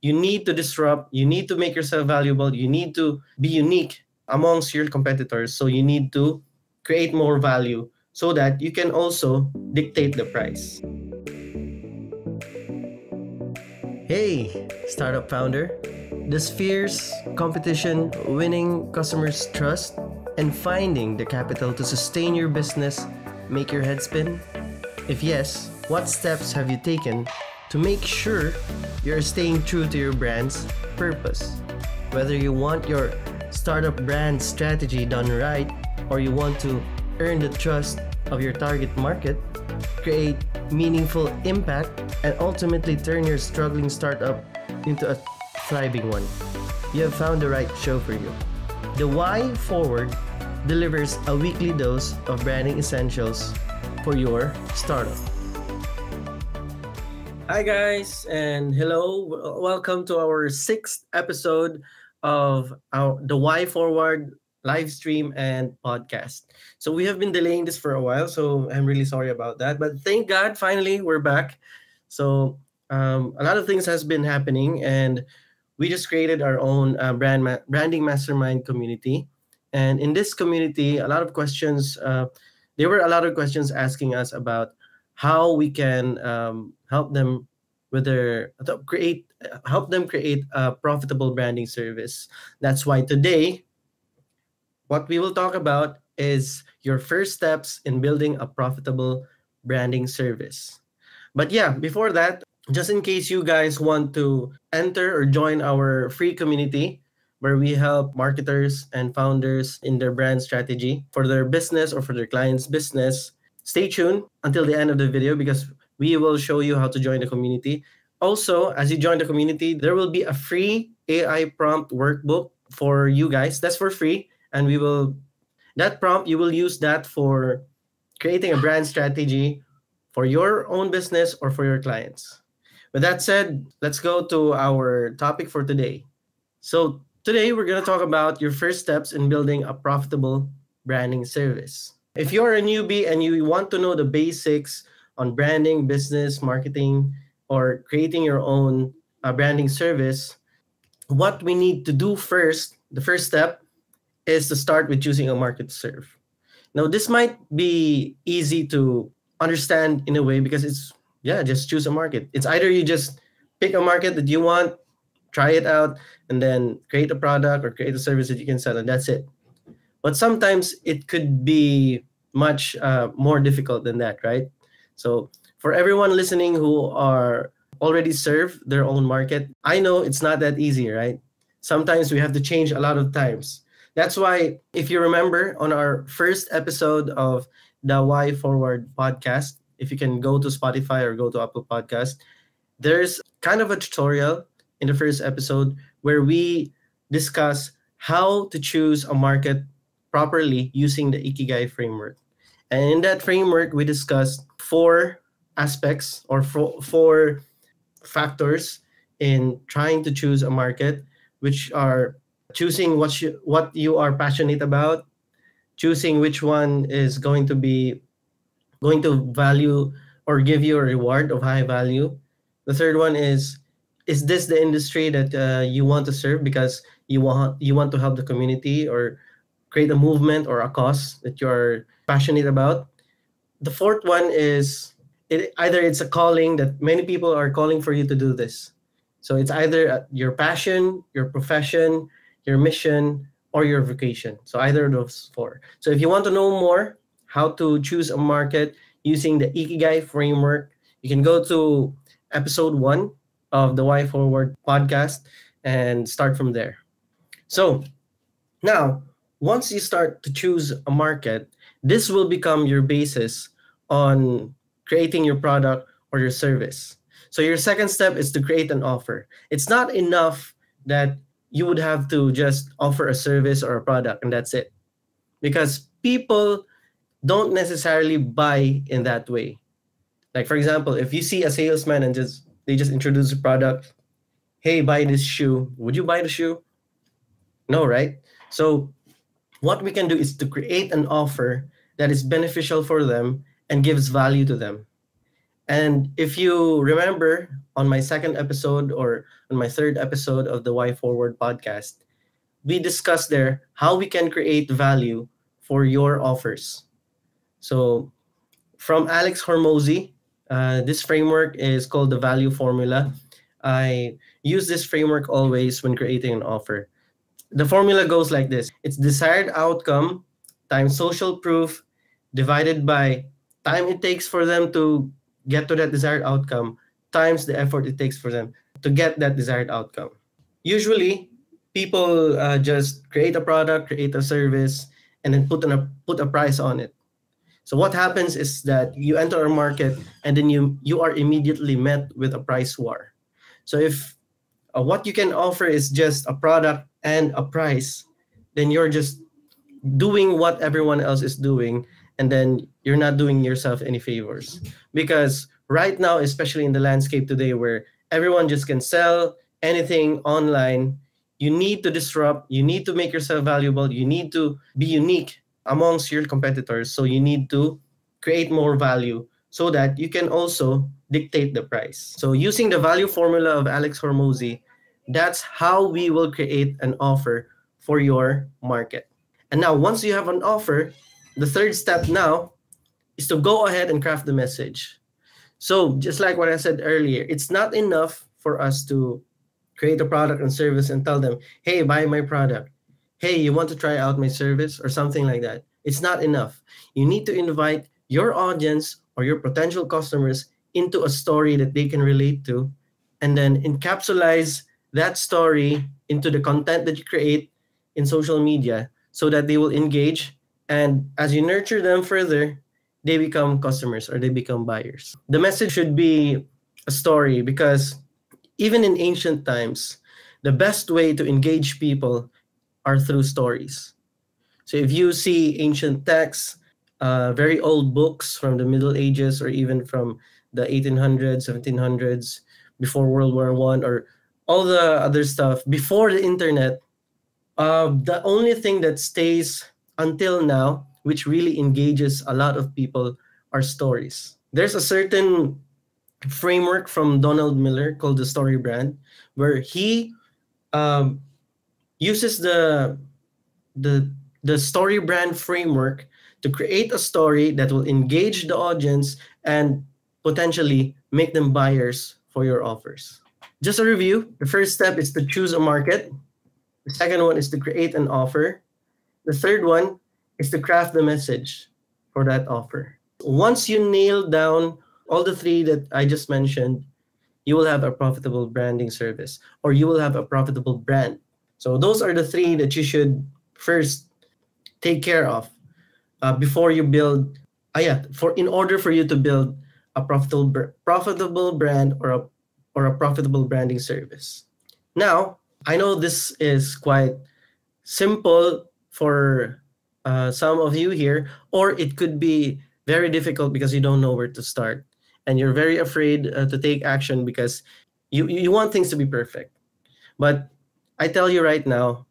you need to disrupt, you need to make yourself valuable, you need to be unique amongst your competitors. So you need to create more value so that you can also dictate the price. Hey, startup founder. Does fierce competition, winning customers' trust, and finding the capital to sustain your business make your head spin? If yes, what steps have you taken to make sure you're staying true to your brand's purpose? Whether you want your startup brand strategy done right or you want to earn the trust of your target market, create meaningful impact, and ultimately turn your struggling startup into a thriving one, you have found the right show for you. The Why Forward delivers a weekly dose of branding essentials for your startup. Hi, guys, and hello. Welcome to our sixth episode of our the Why Forward live stream and podcast. So we have been delaying this for a while, so I'm really sorry about that. But thank God, finally we're back. So um, a lot of things has been happening, and we just created our own uh, brand ma- branding mastermind community. And in this community, a lot of questions. Uh, there were a lot of questions asking us about how we can um, help them with their create help them create a profitable branding service. That's why today what we will talk about is your first steps in building a profitable branding service. But yeah, before that, just in case you guys want to enter or join our free community where we help marketers and founders in their brand strategy for their business or for their client's business, stay tuned until the end of the video because we will show you how to join the community. Also, as you join the community, there will be a free AI prompt workbook for you guys. That's for free and we will that prompt you will use that for creating a brand strategy for your own business or for your clients with that said let's go to our topic for today so today we're going to talk about your first steps in building a profitable branding service if you're a newbie and you want to know the basics on branding business marketing or creating your own uh, branding service what we need to do first the first step is to start with choosing a market to serve. Now, this might be easy to understand in a way because it's, yeah, just choose a market. It's either you just pick a market that you want, try it out, and then create a product or create a service that you can sell, and that's it. But sometimes it could be much uh, more difficult than that, right? So, for everyone listening who are already serve their own market, I know it's not that easy, right? Sometimes we have to change a lot of times that's why, if you remember on our first episode of the Why Forward podcast, if you can go to Spotify or go to Apple Podcast, there's kind of a tutorial in the first episode where we discuss how to choose a market properly using the Ikigai framework. And in that framework, we discussed four aspects or four, four factors in trying to choose a market, which are choosing what you what you are passionate about choosing which one is going to be going to value or give you a reward of high value the third one is is this the industry that uh, you want to serve because you want you want to help the community or create a movement or a cause that you're passionate about the fourth one is it, either it's a calling that many people are calling for you to do this so it's either uh, your passion your profession your mission, or your vocation. So either of those four. So if you want to know more how to choose a market using the Ikigai framework, you can go to episode one of the Why Forward podcast and start from there. So now, once you start to choose a market, this will become your basis on creating your product or your service. So your second step is to create an offer. It's not enough that you would have to just offer a service or a product and that's it. Because people don't necessarily buy in that way. Like for example if you see a salesman and just they just introduce a product hey buy this shoe. Would you buy the shoe? No right? So what we can do is to create an offer that is beneficial for them and gives value to them And if you remember on my second episode or on my third episode of the Why Forward podcast, we discussed there how we can create value for your offers. So, from Alex Hormozi, uh, this framework is called the value formula. I use this framework always when creating an offer. The formula goes like this it's desired outcome times social proof divided by time it takes for them to get to that desired outcome times the effort it takes for them to get that desired outcome. Usually, people uh, just create a product, create a service, and then put a put a price on it. So what happens is that you enter a market and then you you are immediately met with a price war. So if uh, what you can offer is just a product and a price, then you're just doing what everyone else is doing and then you're not doing yourself any favors. Because right now especially in the landscape today where everyone just can sell anything online you need to disrupt you need to make yourself valuable you need to be unique amongst your competitors. So you need to create more value so that you can also dictate the price so using the value formula of alex hormozi that's how we will create an offer for your market and now once you have an offer the third step now is to go ahead and craft the message. So, just like what I said earlier, it's not enough for us to create a product and service and tell them, hey, buy my product. Hey, you want to try out my service or something like that. It's not enough. You need to invite your audience or your potential customers into a story that they can relate to and then encapsulize that story into the content that you create in social media so that they will engage and as you nurture them further, they become customers or they become buyers. The message should be a story because even in ancient times, the best way to engage people are through stories. So if you see ancient texts, uh, very old books from the Middle Ages or even from the 1800s, 1700s, before World War One, or all the other stuff before the internet, uh, the only thing that stays until now, which really engages a lot of people, are stories. There's a certain framework from Donald Miller called the Story Brand, where he um, uses the the the story brand framework to create a story that will engage the audience and potentially make them buyers for your offers. Just a review the first step is to choose a market, the second one is to create an offer, the third one is to craft the message for that offer. Once you nail down all the three that I just mentioned, you will have a profitable branding service or you will have a profitable brand. So those are the three that you should first take care of uh, before you build. Uh, yeah, for in order for you to build a profitable profitable brand or a or a profitable branding service. Now, I know this is quite simple for uh, some of you here, or it could be very difficult because you don't know where to start and you're very afraid uh, to take action because you, you want things to be perfect. But I tell you right now,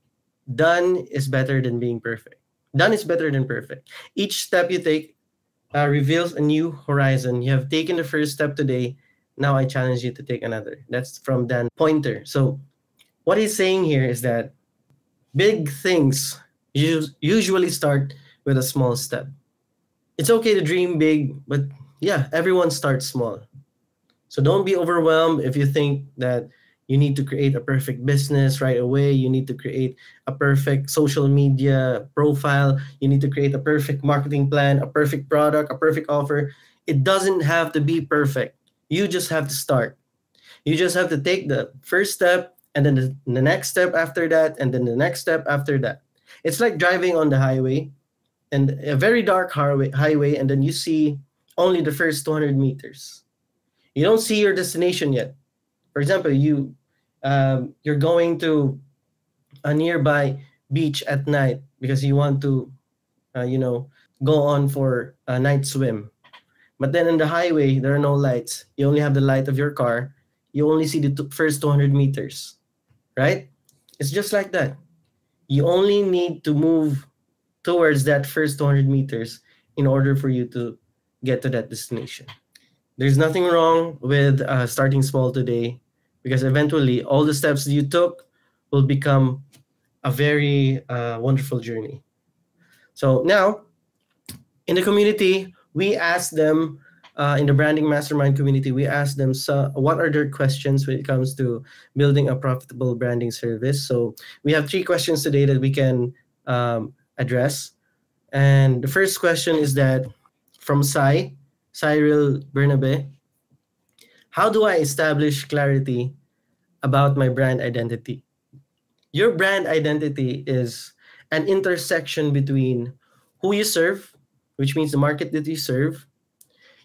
done is better than being perfect. Done is better than perfect. Each step you take uh, reveals a new horizon. You have taken the first step today. Now I challenge you to take another. That's from Dan Poynter. So, what he's saying here is that big things usually start with a small step. It's okay to dream big, but yeah, everyone starts small. So don't be overwhelmed if you think that you need to create a perfect business right away. You need to create a perfect social media profile. You need to create a perfect marketing plan, a perfect product, a perfect offer. It doesn't have to be perfect. You just have to start. You just have to take the first step and then the, the next step after that, and then the next step after that. It's like driving on the highway and a very dark highway, highway and then you see only the first 200 meters. You don't see your destination yet. For example, you um, you're going to a nearby beach at night because you want to, uh, you know, go on for a night swim. But then in the highway, there are no lights. You only have the light of your car. You only see the t- first 200 meters, right? It's just like that you only need to move towards that first 200 meters in order for you to get to that destination. there's nothing wrong with uh, starting small today because eventually all the steps you took will become a very uh, wonderful journey. So now, in the community, we ask them uh, in the branding mastermind community, we ask them so what are their questions when it comes to building a profitable branding service. So we have three questions today that we can um, address. And the first question is that from Sai, Cyril Bernabe, how do I establish clarity about my brand identity? Your brand identity is an intersection between who you serve, which means the market that you serve,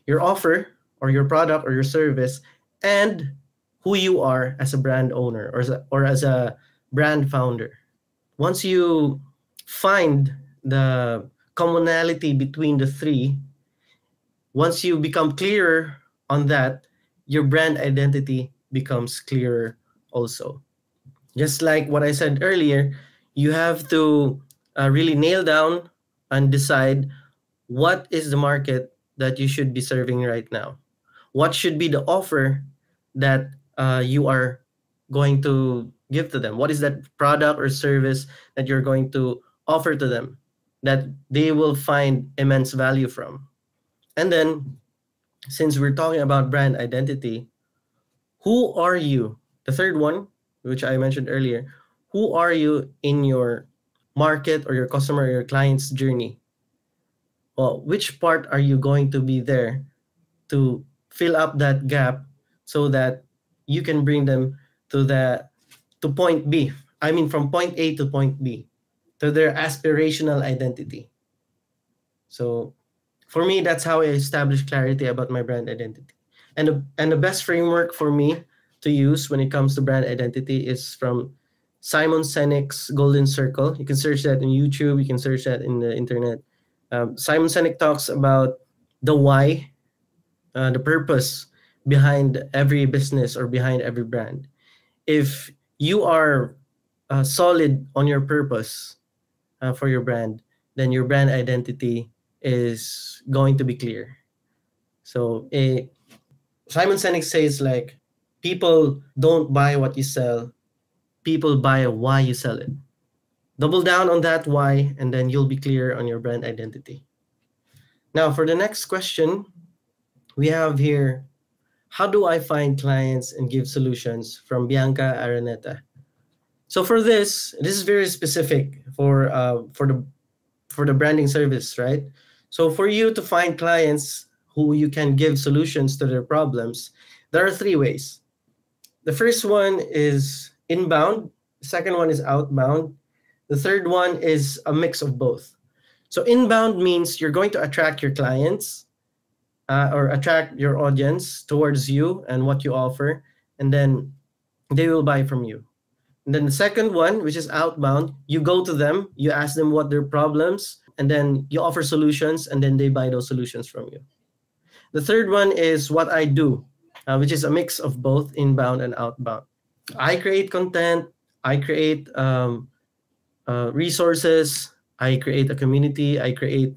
your offer or your product or your service, and who you are as a brand owner or as a, or as a brand founder. Once you find the commonality between the three, once you become clearer on that, your brand identity becomes clearer also. Just like what I said earlier, you have to uh, really nail down and decide what is the market that you should be serving right now. What should be the offer that uh, you are going to give to them? What is that product or service that you're going to offer to them that they will find immense value from? And then, since we're talking about brand identity, who are you? The third one, which I mentioned earlier, who are you in your market or your customer or your client's journey? Well, which part are you going to be there to fill up that gap so that you can bring them to the to point B. I mean from point A to point B to their aspirational identity. So for me that's how I establish clarity about my brand identity. And the, and the best framework for me to use when it comes to brand identity is from Simon Sinek's Golden Circle. You can search that in YouTube. You can search that in the internet. Um, Simon Sinek talks about the why, uh, the purpose behind every business or behind every brand. If you are uh, solid on your purpose uh, for your brand, then your brand identity is going to be clear. So, eh, Simon Sinek says like people don't buy what you sell, people buy why you sell it. Double down on that why, and then you'll be clear on your brand identity. Now, for the next question, we have here how do I find clients and give solutions from Bianca Araneta? So for this, this is very specific for uh, for the for the branding service, right? So for you to find clients who you can give solutions to their problems, there are three ways. The first one is inbound, the second one is outbound, the third one is a mix of both. So inbound means you're going to attract your clients uh, or attract your audience towards you and what you offer, and then they will buy from you. And then the second one, which is outbound, you go to them, you ask them what their problems, and then you offer solutions, and then they buy those solutions from you. The third one is what I do, uh, which is a mix of both inbound and outbound. I create content, I create um, uh, resources, I create a community, I create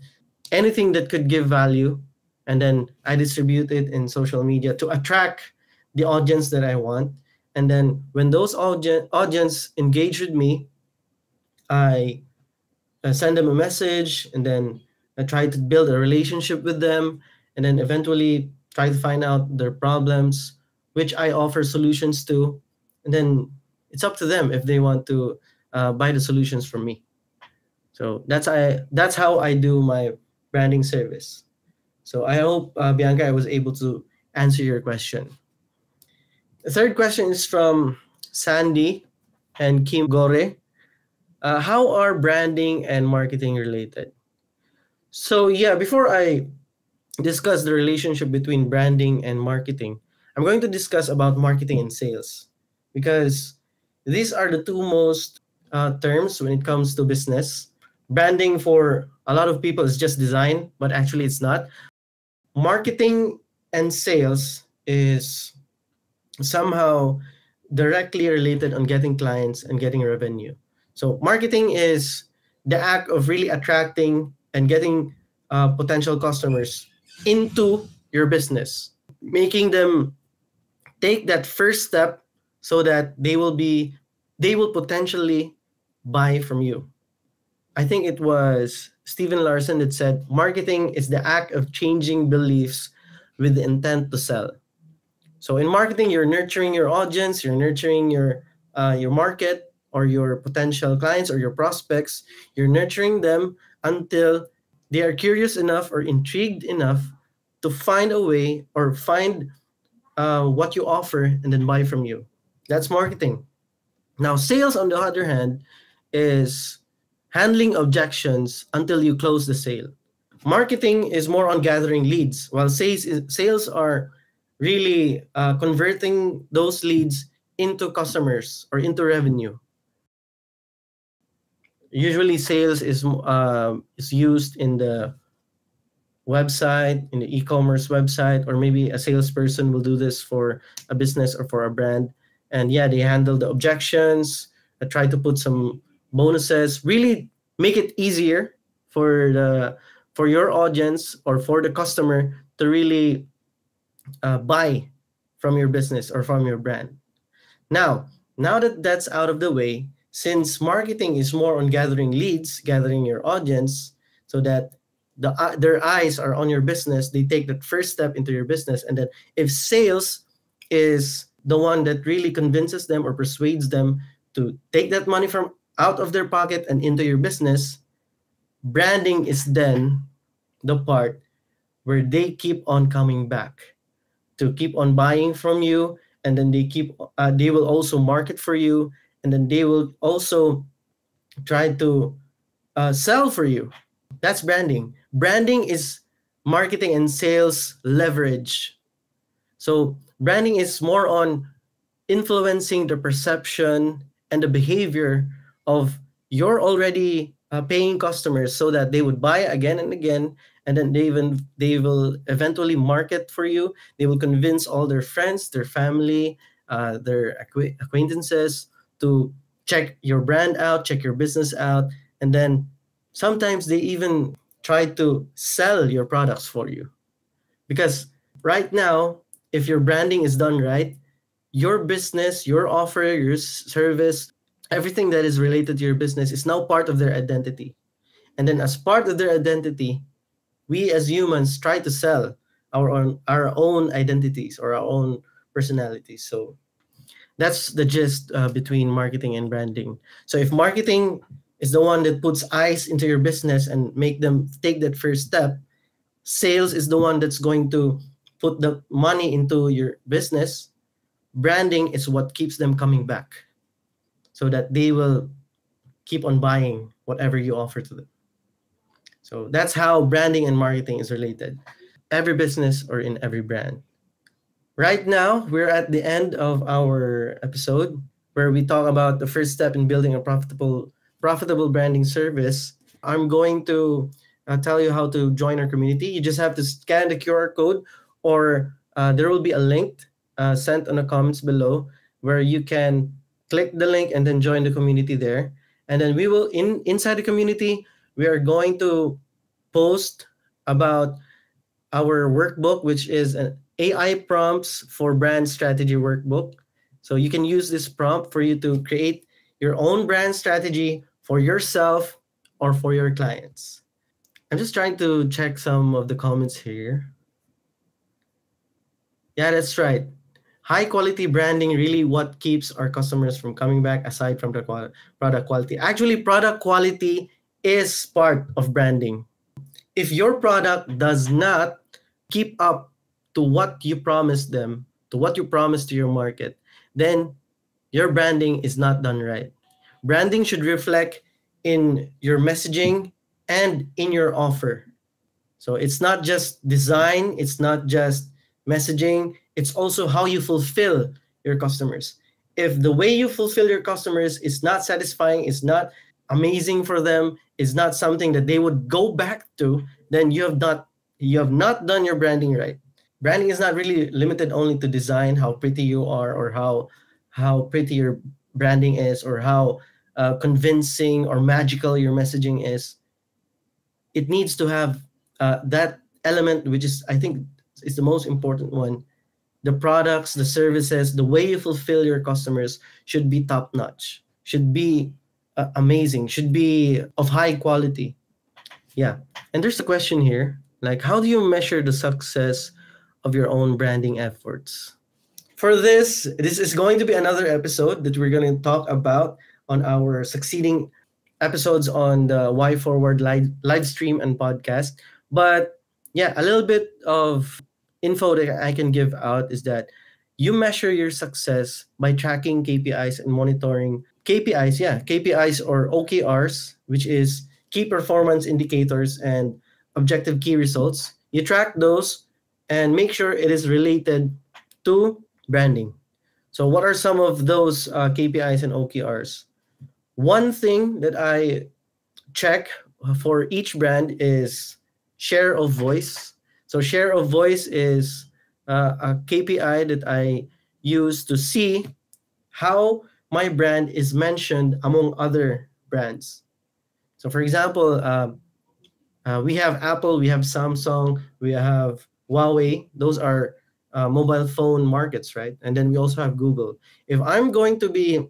anything that could give value, and then I distribute it in social media to attract the audience that I want. And then when those audience audience engage with me, I uh, send them a message, and then I try to build a relationship with them, and then eventually try to find out their problems, which I offer solutions to, and then it's up to them if they want to uh, buy the solutions from me. So that's I that's how I do my branding service. So I hope uh, Bianca I was able to answer your question. The third question is from Sandy and Kim Gore. Uh, how are branding and marketing related? So yeah, before I discuss the relationship between branding and marketing, I'm going to discuss about marketing and sales because these are the two most uh, terms when it comes to business. Branding for a lot of people is just design, but actually it's not. Marketing and sales is somehow directly related on getting clients and getting revenue. So marketing is the act of really attracting and getting uh, potential customers into your business. making them take that first step so that they will be they will potentially buy from you i think it was stephen Larsen that said marketing is the act of changing beliefs with the intent to sell so in marketing you're nurturing your audience you're nurturing your uh, your market or your potential clients or your prospects you're nurturing them until they are curious enough or intrigued enough to find a way or find uh, what you offer and then buy from you. That's marketing. Now, sales, on the other hand, is handling objections until you close the sale. Marketing is more on gathering leads, while sales is, sales are really uh, converting those leads into customers or into revenue. Usually, sales is uh, is used in the website, in the e-commerce website, or maybe a salesperson will do this for a business or for a brand. And yeah, they handle the objections, uh, try to put some bonuses, really make it easier for the for your audience or for the customer to really uh, buy from your business or from your brand. Now, now that that's out of the way, since marketing is more on gathering leads, gathering your audience, so that the uh, their eyes are on your business they take that first step into your business and then if sales is the one that really convinces them or persuades them to take that money from out of their pocket and into your business branding is then the part where they keep on coming back to keep on buying from you and then they keep uh, they will also market for you and then they will also try to uh, sell for you. That's branding. Branding is marketing and sales leverage. So branding is more on influencing the perception and the behavior of your already uh, paying customers so that they would buy again and again and then they even they will eventually market for you. They will convince all their friends their family uh, their acqu- acquaintances to check your brand out check your business out and then sometimes they even try to sell your products for you. Because right now, if your branding is done right, your business, your offer, your service, everything that is related to your business is now part of their identity. And then as part of their identity, we as humans try to sell our own our own identities or our own personalities. So that's the gist uh, between marketing and branding. So if marketing is the one that puts eyes into your business and make them take that first step. Sales is the one that's going to put the money into your business. Branding is what keeps them coming back so that they will keep on buying whatever you offer to them. So that's how branding and marketing is related. Every business or in every brand. Right now, we're at the end of our episode where we talk about the first step in building a profitable profitable branding service, I'm going to uh, tell you how to join our community. You just have to scan the QR code, or uh, there will be a link uh, sent on the comments below where you can click the link and then join the community there. And then we will in inside the community, we are going to post about our workbook, which is an AI prompts for brand strategy workbook. So you can use this prompt for you to create your own brand strategy for yourself or for your clients. I'm just trying to check some of the comments here. Yeah, that's right. High quality branding really what keeps our customers from coming back aside from the product quality. Actually, product quality is part of branding. If your product does not keep up to what you promised them, to what you promised to your market, then your branding is not done right. Branding should reflect in your messaging and in your offer. So it's not just design, it's not just messaging, it's also how you fulfill your customers. If the way you fulfill your customers is not satisfying, is not amazing for them, is not something that they would go back to, then you have not you have not done your branding right. Branding is not really limited only to design, how pretty you are or how how pretty your branding is or how uh, convincing or magical your messaging is it needs to have uh, that element which is i think is the most important one the products, the services, the way you fulfill your customers should be top notch, should be uh, amazing, should be of high quality. Yeah. And there's a question here like, how do you measure the success of your own branding efforts? For this, this is going to be another episode that we're going to talk about on our succeeding episodes on the Why Forward live, live stream and podcast. But yeah, a little bit of info that I can give out is that you measure your success by tracking KPIs and monitoring KPIs, yeah, KPIs or OKRs, which is key performance indicators and objective key results. You track those and make sure it is related to branding. So, what are some of those uh, KPIs and OKRs? One thing that I check for each brand is share of voice. So, share of voice is uh, a KPI that I use to see how my brand is mentioned among other brands. So, for example, uh, uh, we have Apple, we have Samsung, we have Huawei. Those are uh, mobile phone markets, right? And then we also have Google. If I'm going to be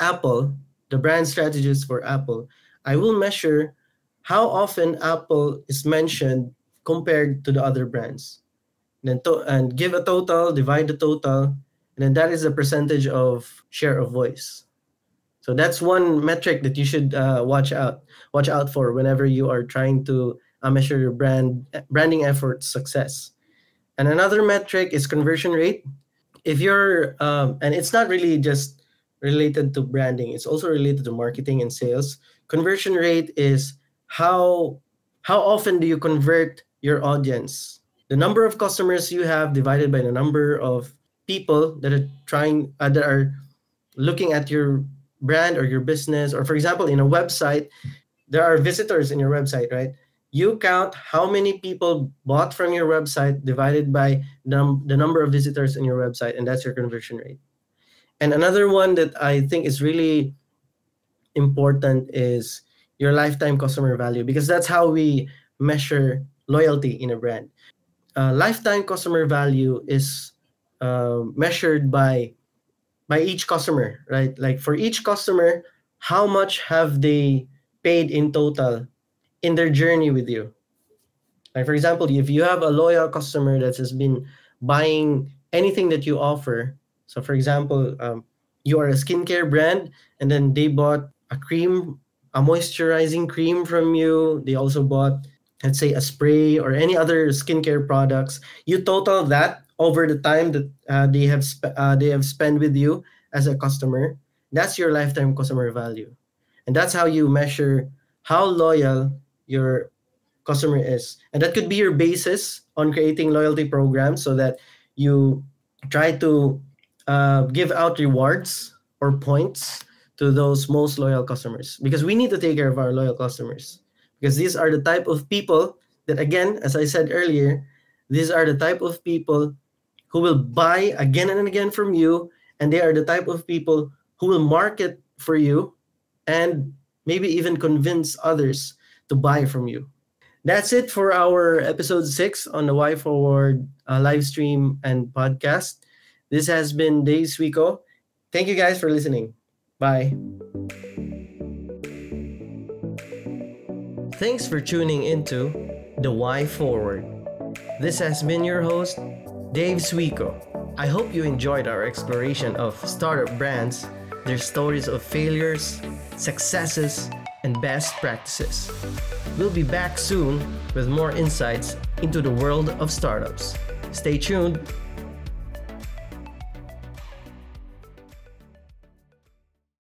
Apple, the brand strategist for Apple, I will measure how often Apple is mentioned compared to the other brands. And then to- and give a total, divide the total, and then that is a percentage of share of voice. So that's one metric that you should uh, watch out watch out for whenever you are trying to uh, measure your brand branding effort success. And another metric is conversion rate. If you're um, and it's not really just related to branding; it's also related to marketing and sales. Conversion rate is how how often do you convert your audience? The number of customers you have divided by the number of people that are trying uh, that are looking at your brand or your business or for example in a website there are visitors in your website right you count how many people bought from your website divided by num- the number of visitors in your website and that's your conversion rate and another one that i think is really important is your lifetime customer value because that's how we measure loyalty in a brand uh, lifetime customer value is uh, measured by by each customer, right? Like for each customer, how much have they paid in total in their journey with you? Like for example, if you have a loyal customer that has been buying anything that you offer, so for example, um, you are a skincare brand and then they bought a cream, a moisturizing cream from you. They also bought, let's say, a spray or any other skincare products. You total that over the time that uh, they have sp- uh, they have spent with you as a customer that's your lifetime customer value and that's how you measure how loyal your customer is. And that could be your basis on creating loyalty programs so that you try to uh, give out rewards or points to those most loyal customers. Because we need to take care of our loyal customers. Because these are the type of people that again as i said earlier these are the type of people who will buy again and again from you. And they are the type of people who will market for you and maybe even convince others to buy from you. That's it for our episode 6 on the why forward uh, live stream and podcast. This has been dave suico thank you guys for listening. Bye. Thanks for tuning into the why forward. This has been your host Dave Suico. I hope you enjoyed our exploration of startup brands, their stories of failures, successes, and best practices. We'll be back soon with more insights into the world of startups. Stay tuned